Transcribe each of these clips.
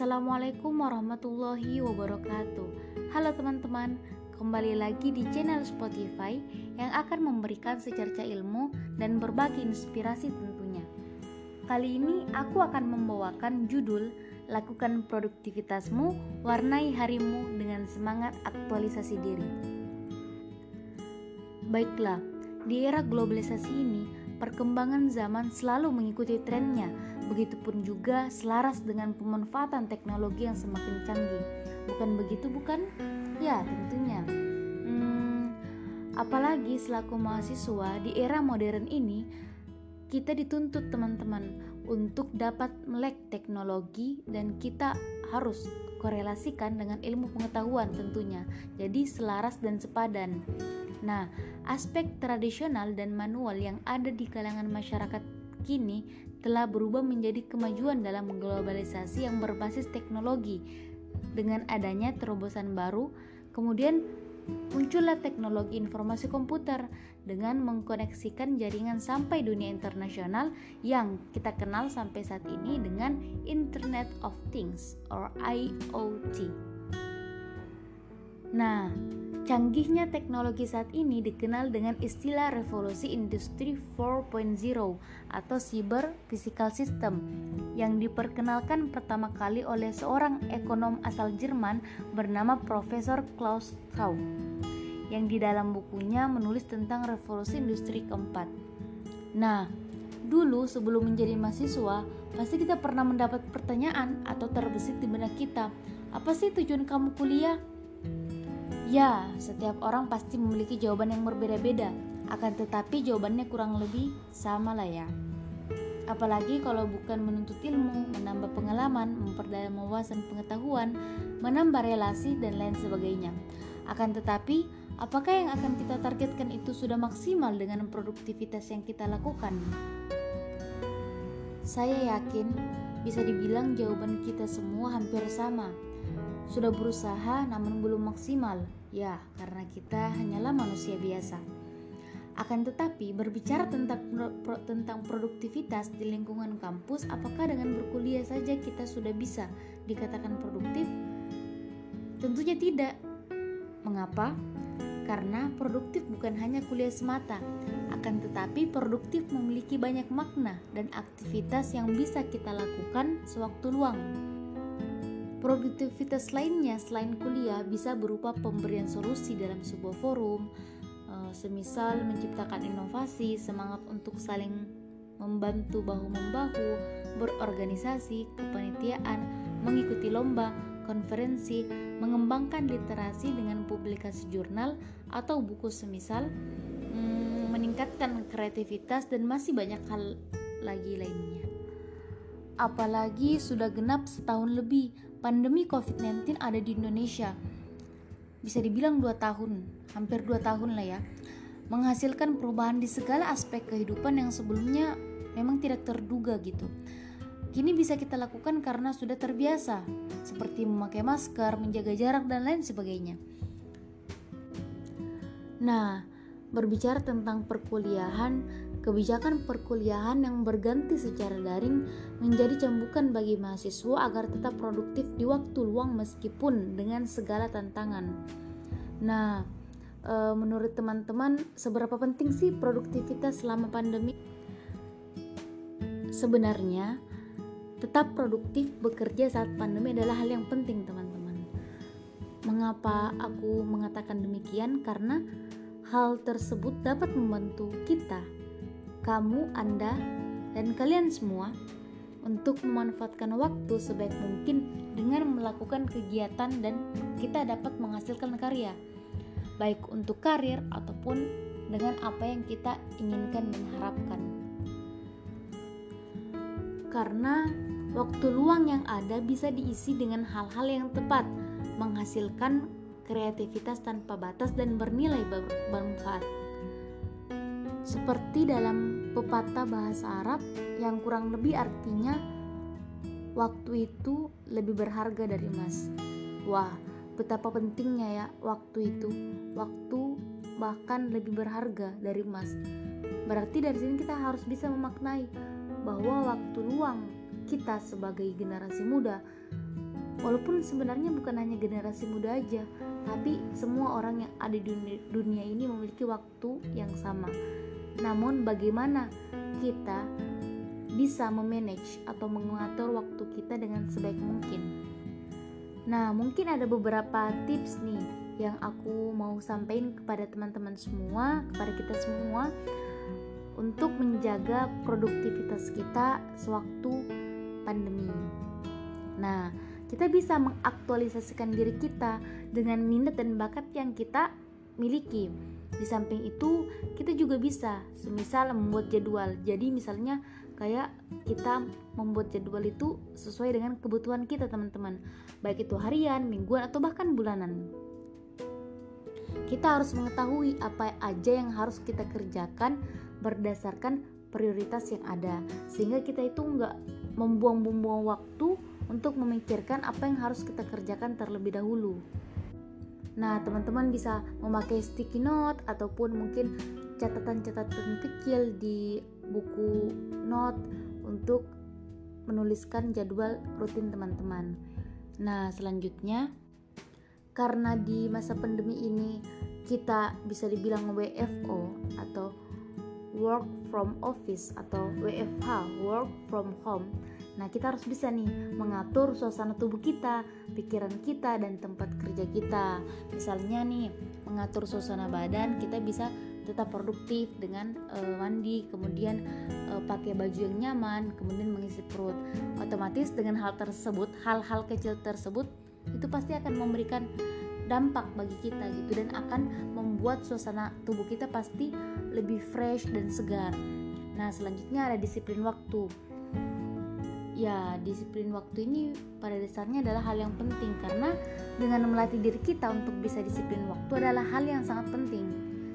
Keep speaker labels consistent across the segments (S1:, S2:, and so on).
S1: Assalamualaikum warahmatullahi wabarakatuh. Halo teman-teman, kembali lagi di channel Spotify yang akan memberikan secerca ilmu dan berbagi inspirasi tentunya. Kali ini aku akan membawakan judul Lakukan produktivitasmu, warnai harimu dengan semangat aktualisasi diri. Baiklah, di era globalisasi ini, perkembangan zaman selalu mengikuti trennya, begitupun juga selaras dengan pemanfaatan teknologi yang semakin canggih. Bukan begitu, bukan? Ya, tentunya. Hmm, apalagi selaku mahasiswa di era modern ini, kita dituntut teman-teman untuk dapat melek teknologi dan kita harus korelasikan dengan ilmu pengetahuan tentunya. Jadi selaras dan sepadan. Nah, aspek tradisional dan manual yang ada di kalangan masyarakat kini telah berubah menjadi kemajuan dalam globalisasi yang berbasis teknologi. Dengan adanya terobosan baru, kemudian muncullah teknologi informasi komputer dengan mengkoneksikan jaringan sampai dunia internasional yang kita kenal sampai saat ini dengan Internet of Things or IoT. Nah, Canggihnya teknologi saat ini dikenal dengan istilah revolusi industri 4.0 atau cyber physical system yang diperkenalkan pertama kali oleh seorang ekonom asal Jerman bernama Profesor Klaus Schwab yang di dalam bukunya menulis tentang revolusi industri keempat. Nah, dulu sebelum menjadi mahasiswa, pasti kita pernah mendapat pertanyaan atau terbesit di benak kita, apa sih tujuan kamu kuliah? Ya, setiap orang pasti memiliki jawaban yang berbeda-beda, akan tetapi jawabannya kurang lebih sama lah ya. Apalagi kalau bukan menuntut ilmu, menambah pengalaman, memperdalam wawasan pengetahuan, menambah relasi, dan lain sebagainya. Akan tetapi, apakah yang akan kita targetkan itu sudah maksimal dengan produktivitas yang kita lakukan? Saya yakin bisa dibilang jawaban kita semua hampir sama. Sudah berusaha namun belum maksimal, Ya, karena kita hanyalah manusia biasa. Akan tetapi, berbicara tentang pro, tentang produktivitas di lingkungan kampus, apakah dengan berkuliah saja kita sudah bisa dikatakan produktif? Tentunya tidak. Mengapa? Karena produktif bukan hanya kuliah semata, akan tetapi produktif memiliki banyak makna dan aktivitas yang bisa kita lakukan sewaktu luang. Produktivitas lainnya selain kuliah bisa berupa pemberian solusi dalam sebuah forum, eh, semisal menciptakan inovasi, semangat untuk saling membantu bahu-membahu, berorganisasi, kepanitiaan, mengikuti lomba, konferensi, mengembangkan literasi dengan publikasi jurnal atau buku semisal, hmm, meningkatkan kreativitas dan masih banyak hal lagi lainnya. Apalagi sudah genap setahun lebih pandemi COVID-19 ada di Indonesia. Bisa dibilang dua tahun, hampir dua tahun lah ya. Menghasilkan perubahan di segala aspek kehidupan yang sebelumnya memang tidak terduga gitu. Kini bisa kita lakukan karena sudah terbiasa, seperti memakai masker, menjaga jarak, dan lain sebagainya. Nah, berbicara tentang perkuliahan, Kebijakan perkuliahan yang berganti secara daring menjadi cambukan bagi mahasiswa agar tetap produktif di waktu luang meskipun dengan segala tantangan. Nah, e, menurut teman-teman, seberapa penting sih produktivitas selama pandemi? Sebenarnya, tetap produktif bekerja saat pandemi adalah hal yang penting, teman-teman. Mengapa aku mengatakan demikian? Karena hal tersebut dapat membantu kita kamu, Anda, dan kalian semua untuk memanfaatkan waktu sebaik mungkin dengan melakukan kegiatan dan kita dapat menghasilkan karya. Baik untuk karir ataupun dengan apa yang kita inginkan dan harapkan. Karena waktu luang yang ada bisa diisi dengan hal-hal yang tepat menghasilkan kreativitas tanpa batas dan bernilai bermanfaat seperti dalam pepatah bahasa Arab yang kurang lebih artinya waktu itu lebih berharga dari emas. Wah, betapa pentingnya ya waktu itu. Waktu bahkan lebih berharga dari emas. Berarti dari sini kita harus bisa memaknai bahwa waktu luang kita sebagai generasi muda walaupun sebenarnya bukan hanya generasi muda aja tapi semua orang yang ada di dunia, ini memiliki waktu yang sama namun bagaimana kita bisa memanage atau mengatur waktu kita dengan sebaik mungkin nah mungkin ada beberapa tips nih yang aku mau sampaikan kepada teman-teman semua kepada kita semua untuk menjaga produktivitas kita sewaktu pandemi. Nah, kita bisa mengaktualisasikan diri kita dengan minat dan bakat yang kita miliki. Di samping itu, kita juga bisa semisal membuat jadwal. Jadi misalnya kayak kita membuat jadwal itu sesuai dengan kebutuhan kita, teman-teman. Baik itu harian, mingguan atau bahkan bulanan. Kita harus mengetahui apa aja yang harus kita kerjakan berdasarkan prioritas yang ada sehingga kita itu nggak membuang-buang waktu untuk memikirkan apa yang harus kita kerjakan terlebih dahulu. Nah, teman-teman bisa memakai sticky note ataupun mungkin catatan-catatan kecil di buku note untuk menuliskan jadwal rutin teman-teman. Nah, selanjutnya karena di masa pandemi ini kita bisa dibilang WFO atau work from office atau WFH, work from home. Nah, kita harus bisa nih mengatur suasana tubuh kita, pikiran kita dan tempat kerja kita. Misalnya nih, mengatur suasana badan, kita bisa tetap produktif dengan uh, mandi, kemudian uh, pakai baju yang nyaman, kemudian mengisi perut. Otomatis dengan hal tersebut, hal-hal kecil tersebut itu pasti akan memberikan dampak bagi kita gitu dan akan membuat suasana tubuh kita pasti lebih fresh dan segar. Nah, selanjutnya ada disiplin waktu. Ya, disiplin waktu ini pada dasarnya adalah hal yang penting karena dengan melatih diri kita untuk bisa disiplin waktu adalah hal yang sangat penting.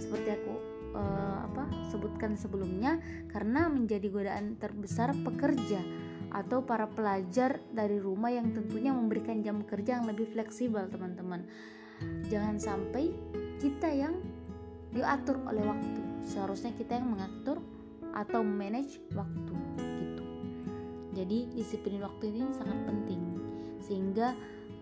S1: Seperti aku uh, apa sebutkan sebelumnya karena menjadi godaan terbesar pekerja atau para pelajar dari rumah yang tentunya memberikan jam kerja yang lebih fleksibel, teman-teman. Jangan sampai kita yang diatur oleh waktu. Seharusnya kita yang mengatur atau manage waktu jadi disiplin waktu ini sangat penting. Sehingga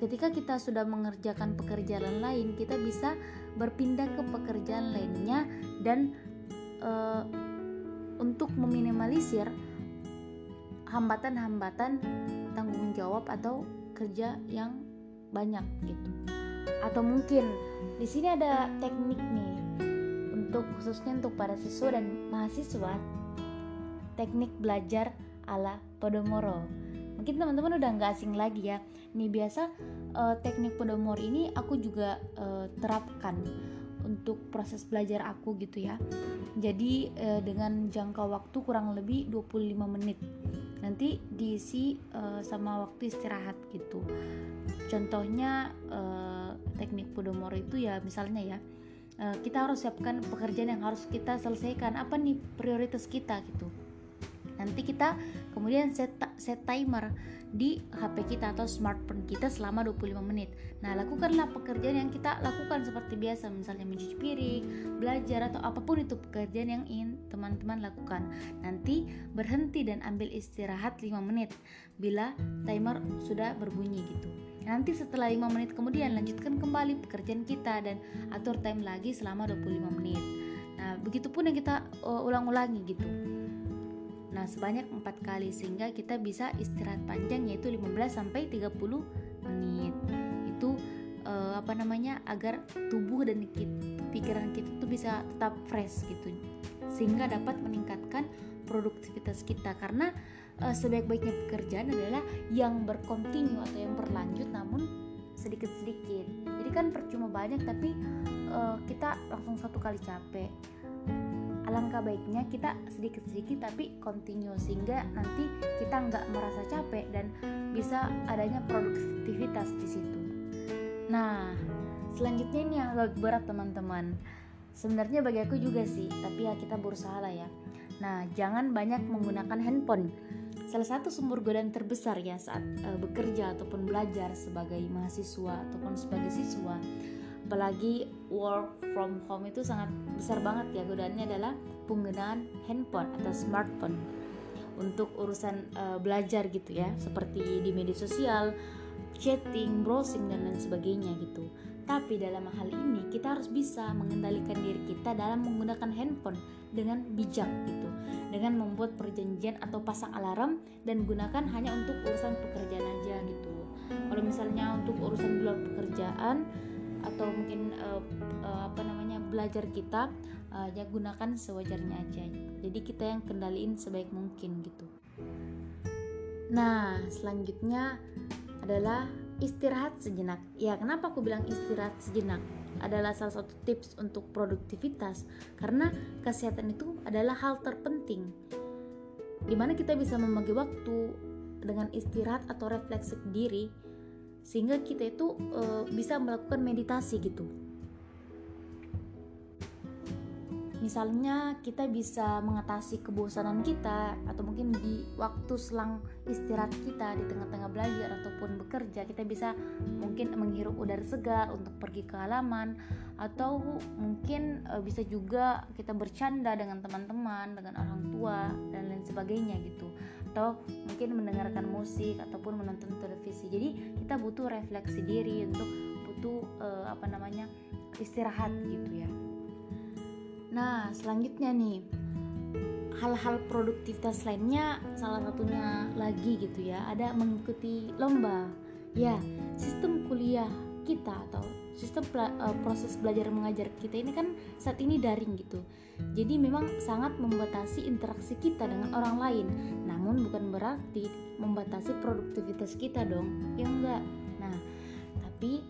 S1: ketika kita sudah mengerjakan pekerjaan lain kita bisa berpindah ke pekerjaan lainnya dan uh, untuk meminimalisir hambatan-hambatan tanggung jawab atau kerja yang banyak gitu. Atau mungkin di sini ada teknik nih untuk khususnya untuk para siswa dan mahasiswa teknik belajar ala Podomoro. Mungkin teman-teman udah nggak asing lagi ya. Nih biasa uh, teknik Podomoro ini aku juga uh, terapkan untuk proses belajar aku gitu ya. Jadi uh, dengan jangka waktu kurang lebih 25 menit. Nanti diisi uh, sama waktu istirahat gitu. Contohnya uh, teknik Podomoro itu ya misalnya ya kita harus siapkan pekerjaan yang harus kita selesaikan. Apa nih prioritas kita gitu nanti kita kemudian set set timer di HP kita atau smartphone kita selama 25 menit. Nah, lakukanlah pekerjaan yang kita lakukan seperti biasa, misalnya mencuci piring, belajar atau apa pun itu pekerjaan yang ingin teman-teman lakukan. Nanti berhenti dan ambil istirahat 5 menit bila timer sudah berbunyi gitu. Nanti setelah 5 menit kemudian lanjutkan kembali pekerjaan kita dan atur time lagi selama 25 menit. Nah, begitupun yang kita uh, ulang-ulangi gitu. Nah, sebanyak empat kali sehingga kita bisa istirahat panjang yaitu 15 sampai 30 menit. Itu uh, apa namanya? agar tubuh dan pikiran kita tuh bisa tetap fresh gitu. Sehingga dapat meningkatkan produktivitas kita karena uh, sebaik-baiknya pekerjaan adalah yang berkontinu atau yang berlanjut namun sedikit-sedikit. Jadi kan percuma banyak tapi uh, kita langsung satu kali capek alangkah baiknya kita sedikit-sedikit tapi continue sehingga nanti kita nggak merasa capek dan bisa adanya produktivitas di situ. Nah, selanjutnya ini yang agak berat teman-teman. Sebenarnya bagi aku juga sih, tapi ya kita berusaha lah ya. Nah, jangan banyak menggunakan handphone. Salah satu sumber godaan terbesar ya saat uh, bekerja ataupun belajar sebagai mahasiswa ataupun sebagai siswa apalagi work from home itu sangat besar banget ya godaannya adalah penggunaan handphone atau smartphone untuk urusan uh, belajar gitu ya seperti di media sosial chatting, browsing dan lain sebagainya gitu. Tapi dalam hal ini kita harus bisa mengendalikan diri kita dalam menggunakan handphone dengan bijak gitu. Dengan membuat perjanjian atau pasang alarm dan gunakan hanya untuk urusan pekerjaan aja gitu. Kalau misalnya untuk urusan di luar pekerjaan atau mungkin uh, uh, apa namanya belajar kita uh, ya gunakan sewajarnya aja. Jadi kita yang kendaliin sebaik mungkin gitu. Nah, selanjutnya adalah istirahat sejenak. Ya, kenapa aku bilang istirahat sejenak? Adalah salah satu tips untuk produktivitas karena kesehatan itu adalah hal terpenting. Di mana kita bisa membagi waktu dengan istirahat atau refleksi diri sehingga kita itu e, bisa melakukan meditasi gitu misalnya kita bisa mengatasi kebosanan kita atau mungkin di waktu selang istirahat kita di tengah-tengah belajar ataupun bekerja kita bisa mungkin menghirup udara segar untuk pergi ke halaman atau mungkin e, bisa juga kita bercanda dengan teman-teman dengan orang tua dan lain sebagainya gitu. Atau mungkin mendengarkan musik ataupun menonton televisi. Jadi kita butuh refleksi diri untuk butuh e, apa namanya istirahat gitu ya Nah, selanjutnya nih hal-hal produktivitas lainnya salah satunya lagi gitu ya ada mengikuti lomba. Ya sistem kuliah kita atau sistem uh, proses belajar mengajar kita ini kan saat ini daring gitu. Jadi memang sangat membatasi interaksi kita dengan orang lain. Namun bukan berarti membatasi produktivitas kita dong ya enggak. Nah tapi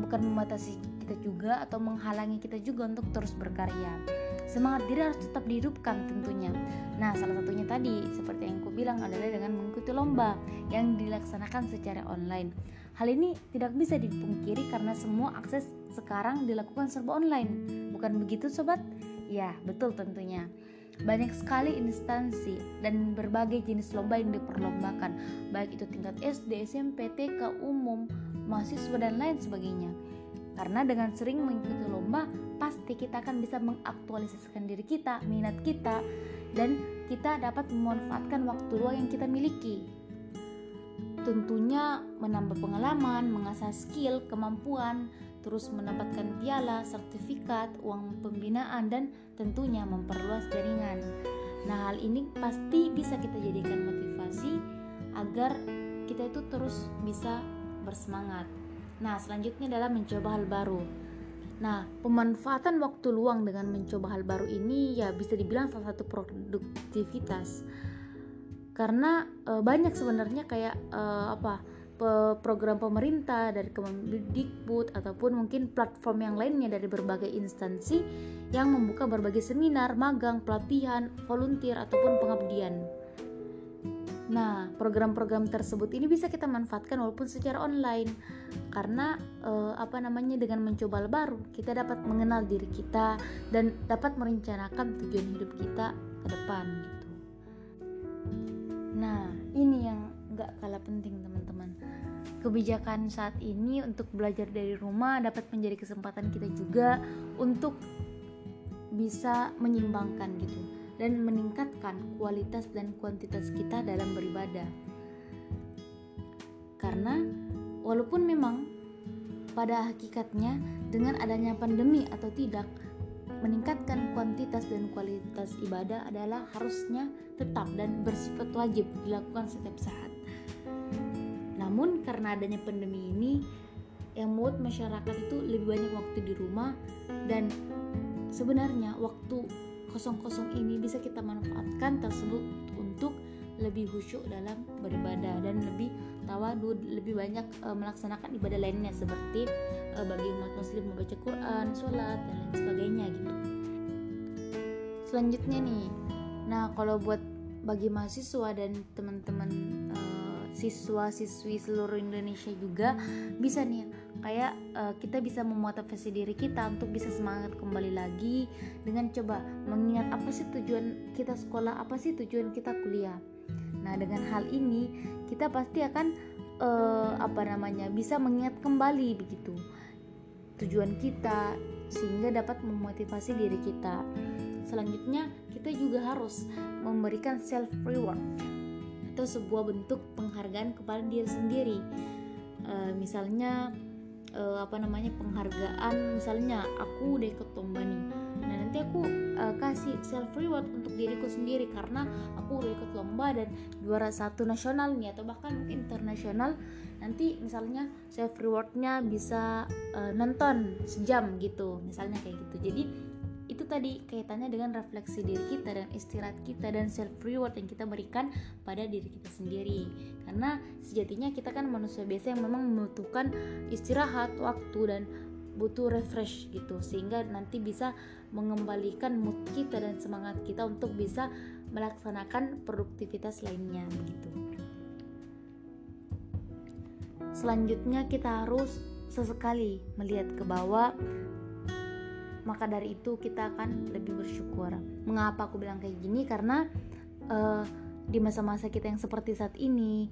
S1: bukan membatasi kita juga atau menghalangi kita juga untuk terus berkarya. Semangat diri harus tetap dihidupkan tentunya. Nah, salah satunya tadi seperti yang aku bilang adalah dengan mengikuti lomba yang dilaksanakan secara online. Hal ini tidak bisa dipungkiri karena semua akses sekarang dilakukan serba online. Bukan begitu sobat? Ya, betul tentunya. Banyak sekali instansi dan berbagai jenis lomba yang diperlombakan, baik itu tingkat SD, SMP, TK, umum, mahasiswa dan lain sebagainya. Karena dengan sering mengikuti lomba, pasti kita akan bisa mengaktualisasikan diri kita, minat kita, dan kita dapat memanfaatkan waktu luang yang kita miliki. Tentunya menambah pengalaman, mengasah skill, kemampuan, terus mendapatkan piala, sertifikat, uang pembinaan, dan tentunya memperluas jaringan. Nah, hal ini pasti bisa kita jadikan motivasi agar kita itu terus bisa bersemangat. Nah, selanjutnya adalah mencoba hal baru. Nah, pemanfaatan waktu luang dengan mencoba hal baru ini ya bisa dibilang salah satu produktivitas. Karena e, banyak sebenarnya kayak e, apa? program pemerintah dari Kemendikbud ataupun mungkin platform yang lainnya dari berbagai instansi yang membuka berbagai seminar, magang, pelatihan, volunteer ataupun pengabdian. Nah, program-program tersebut ini bisa kita manfaatkan walaupun secara online karena eh, apa namanya dengan mencoba hal baru kita dapat mengenal diri kita dan dapat merencanakan tujuan hidup kita ke depan gitu. Nah, ini yang gak kalah penting teman-teman. Kebijakan saat ini untuk belajar dari rumah dapat menjadi kesempatan kita juga untuk bisa menyimbangkan gitu dan meningkatkan kualitas dan kuantitas kita dalam beribadah. Karena walaupun memang pada hakikatnya dengan adanya pandemi atau tidak meningkatkan kuantitas dan kualitas ibadah adalah harusnya tetap dan bersifat wajib dilakukan setiap saat. Namun karena adanya pandemi ini yang membuat masyarakat itu lebih banyak waktu di rumah dan sebenarnya waktu kosong-kosong ini bisa kita manfaatkan tersebut untuk lebih khusyuk dalam beribadah dan lebih tawadu lebih banyak e, melaksanakan ibadah lainnya seperti e, bagi umat muslim membaca Quran, sholat dan lain sebagainya gitu. Selanjutnya nih, nah kalau buat bagi mahasiswa dan teman-teman e, siswa-siswi seluruh Indonesia juga bisa nih kayak uh, kita bisa memotivasi diri kita untuk bisa semangat kembali lagi dengan coba mengingat apa sih tujuan kita sekolah apa sih tujuan kita kuliah. Nah dengan hal ini kita pasti akan uh, apa namanya bisa mengingat kembali begitu tujuan kita sehingga dapat memotivasi diri kita. Selanjutnya kita juga harus memberikan self reward atau sebuah bentuk penghargaan kepada diri sendiri. Uh, misalnya uh, apa namanya penghargaan misalnya aku udah ikut lomba nih. Nah nanti aku uh, kasih self reward untuk diriku sendiri karena aku udah ikut lomba dan juara satu nasional nih atau bahkan mungkin internasional. Nanti misalnya self rewardnya bisa uh, nonton sejam gitu misalnya kayak gitu. Jadi itu tadi kaitannya dengan refleksi diri kita dan istirahat kita dan self reward yang kita berikan pada diri kita sendiri karena sejatinya kita kan manusia biasa yang memang membutuhkan istirahat waktu dan butuh refresh gitu sehingga nanti bisa mengembalikan mood kita dan semangat kita untuk bisa melaksanakan produktivitas lainnya begitu. Selanjutnya kita harus sesekali melihat ke bawah maka dari itu kita akan lebih bersyukur. Mengapa aku bilang kayak gini? Karena uh, di masa-masa kita yang seperti saat ini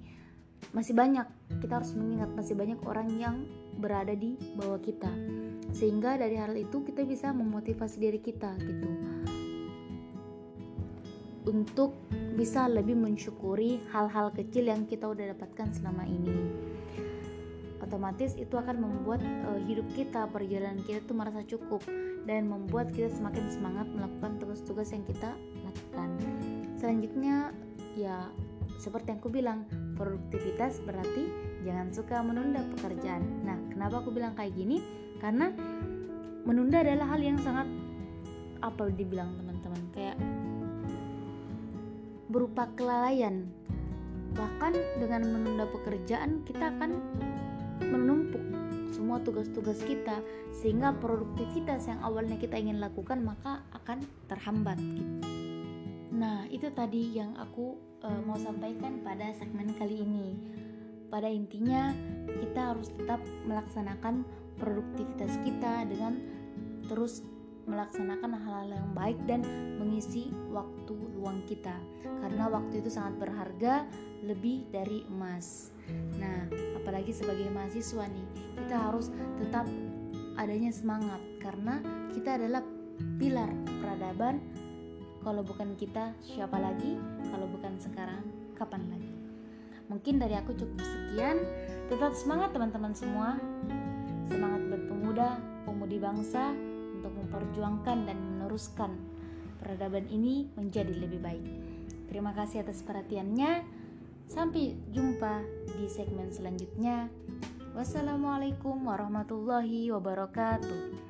S1: masih banyak kita harus mengingat masih banyak orang yang berada di bawah kita sehingga dari hal itu kita bisa memotivasi diri kita gitu untuk bisa lebih mensyukuri hal-hal kecil yang kita udah dapatkan selama ini otomatis itu akan membuat uh, hidup kita perjalanan kita tuh merasa cukup dan membuat kita semakin semangat melakukan tugas-tugas yang kita lakukan. Selanjutnya ya seperti yang aku bilang, produktivitas berarti jangan suka menunda pekerjaan. Nah, kenapa aku bilang kayak gini? Karena menunda adalah hal yang sangat apa dibilang teman-teman kayak berupa kelalaian. Bahkan dengan menunda pekerjaan kita akan tugas-tugas kita sehingga produktivitas yang awalnya kita ingin lakukan maka akan terhambat gitu. Nah, itu tadi yang aku uh, mau sampaikan pada segmen kali ini. Pada intinya, kita harus tetap melaksanakan produktivitas kita dengan terus melaksanakan hal-hal yang baik dan mengisi waktu luang kita karena waktu itu sangat berharga lebih dari emas. Nah, apalagi sebagai mahasiswa nih, kita harus tetap adanya semangat karena kita adalah pilar peradaban. Kalau bukan kita, siapa lagi? Kalau bukan sekarang, kapan lagi? Mungkin dari aku cukup sekian. Tetap semangat teman-teman semua. Semangat buat pemuda, pemudi bangsa untuk memperjuangkan dan meneruskan peradaban ini menjadi lebih baik. Terima kasih atas perhatiannya. Sampai jumpa di segmen selanjutnya. Wassalamualaikum warahmatullahi wabarakatuh.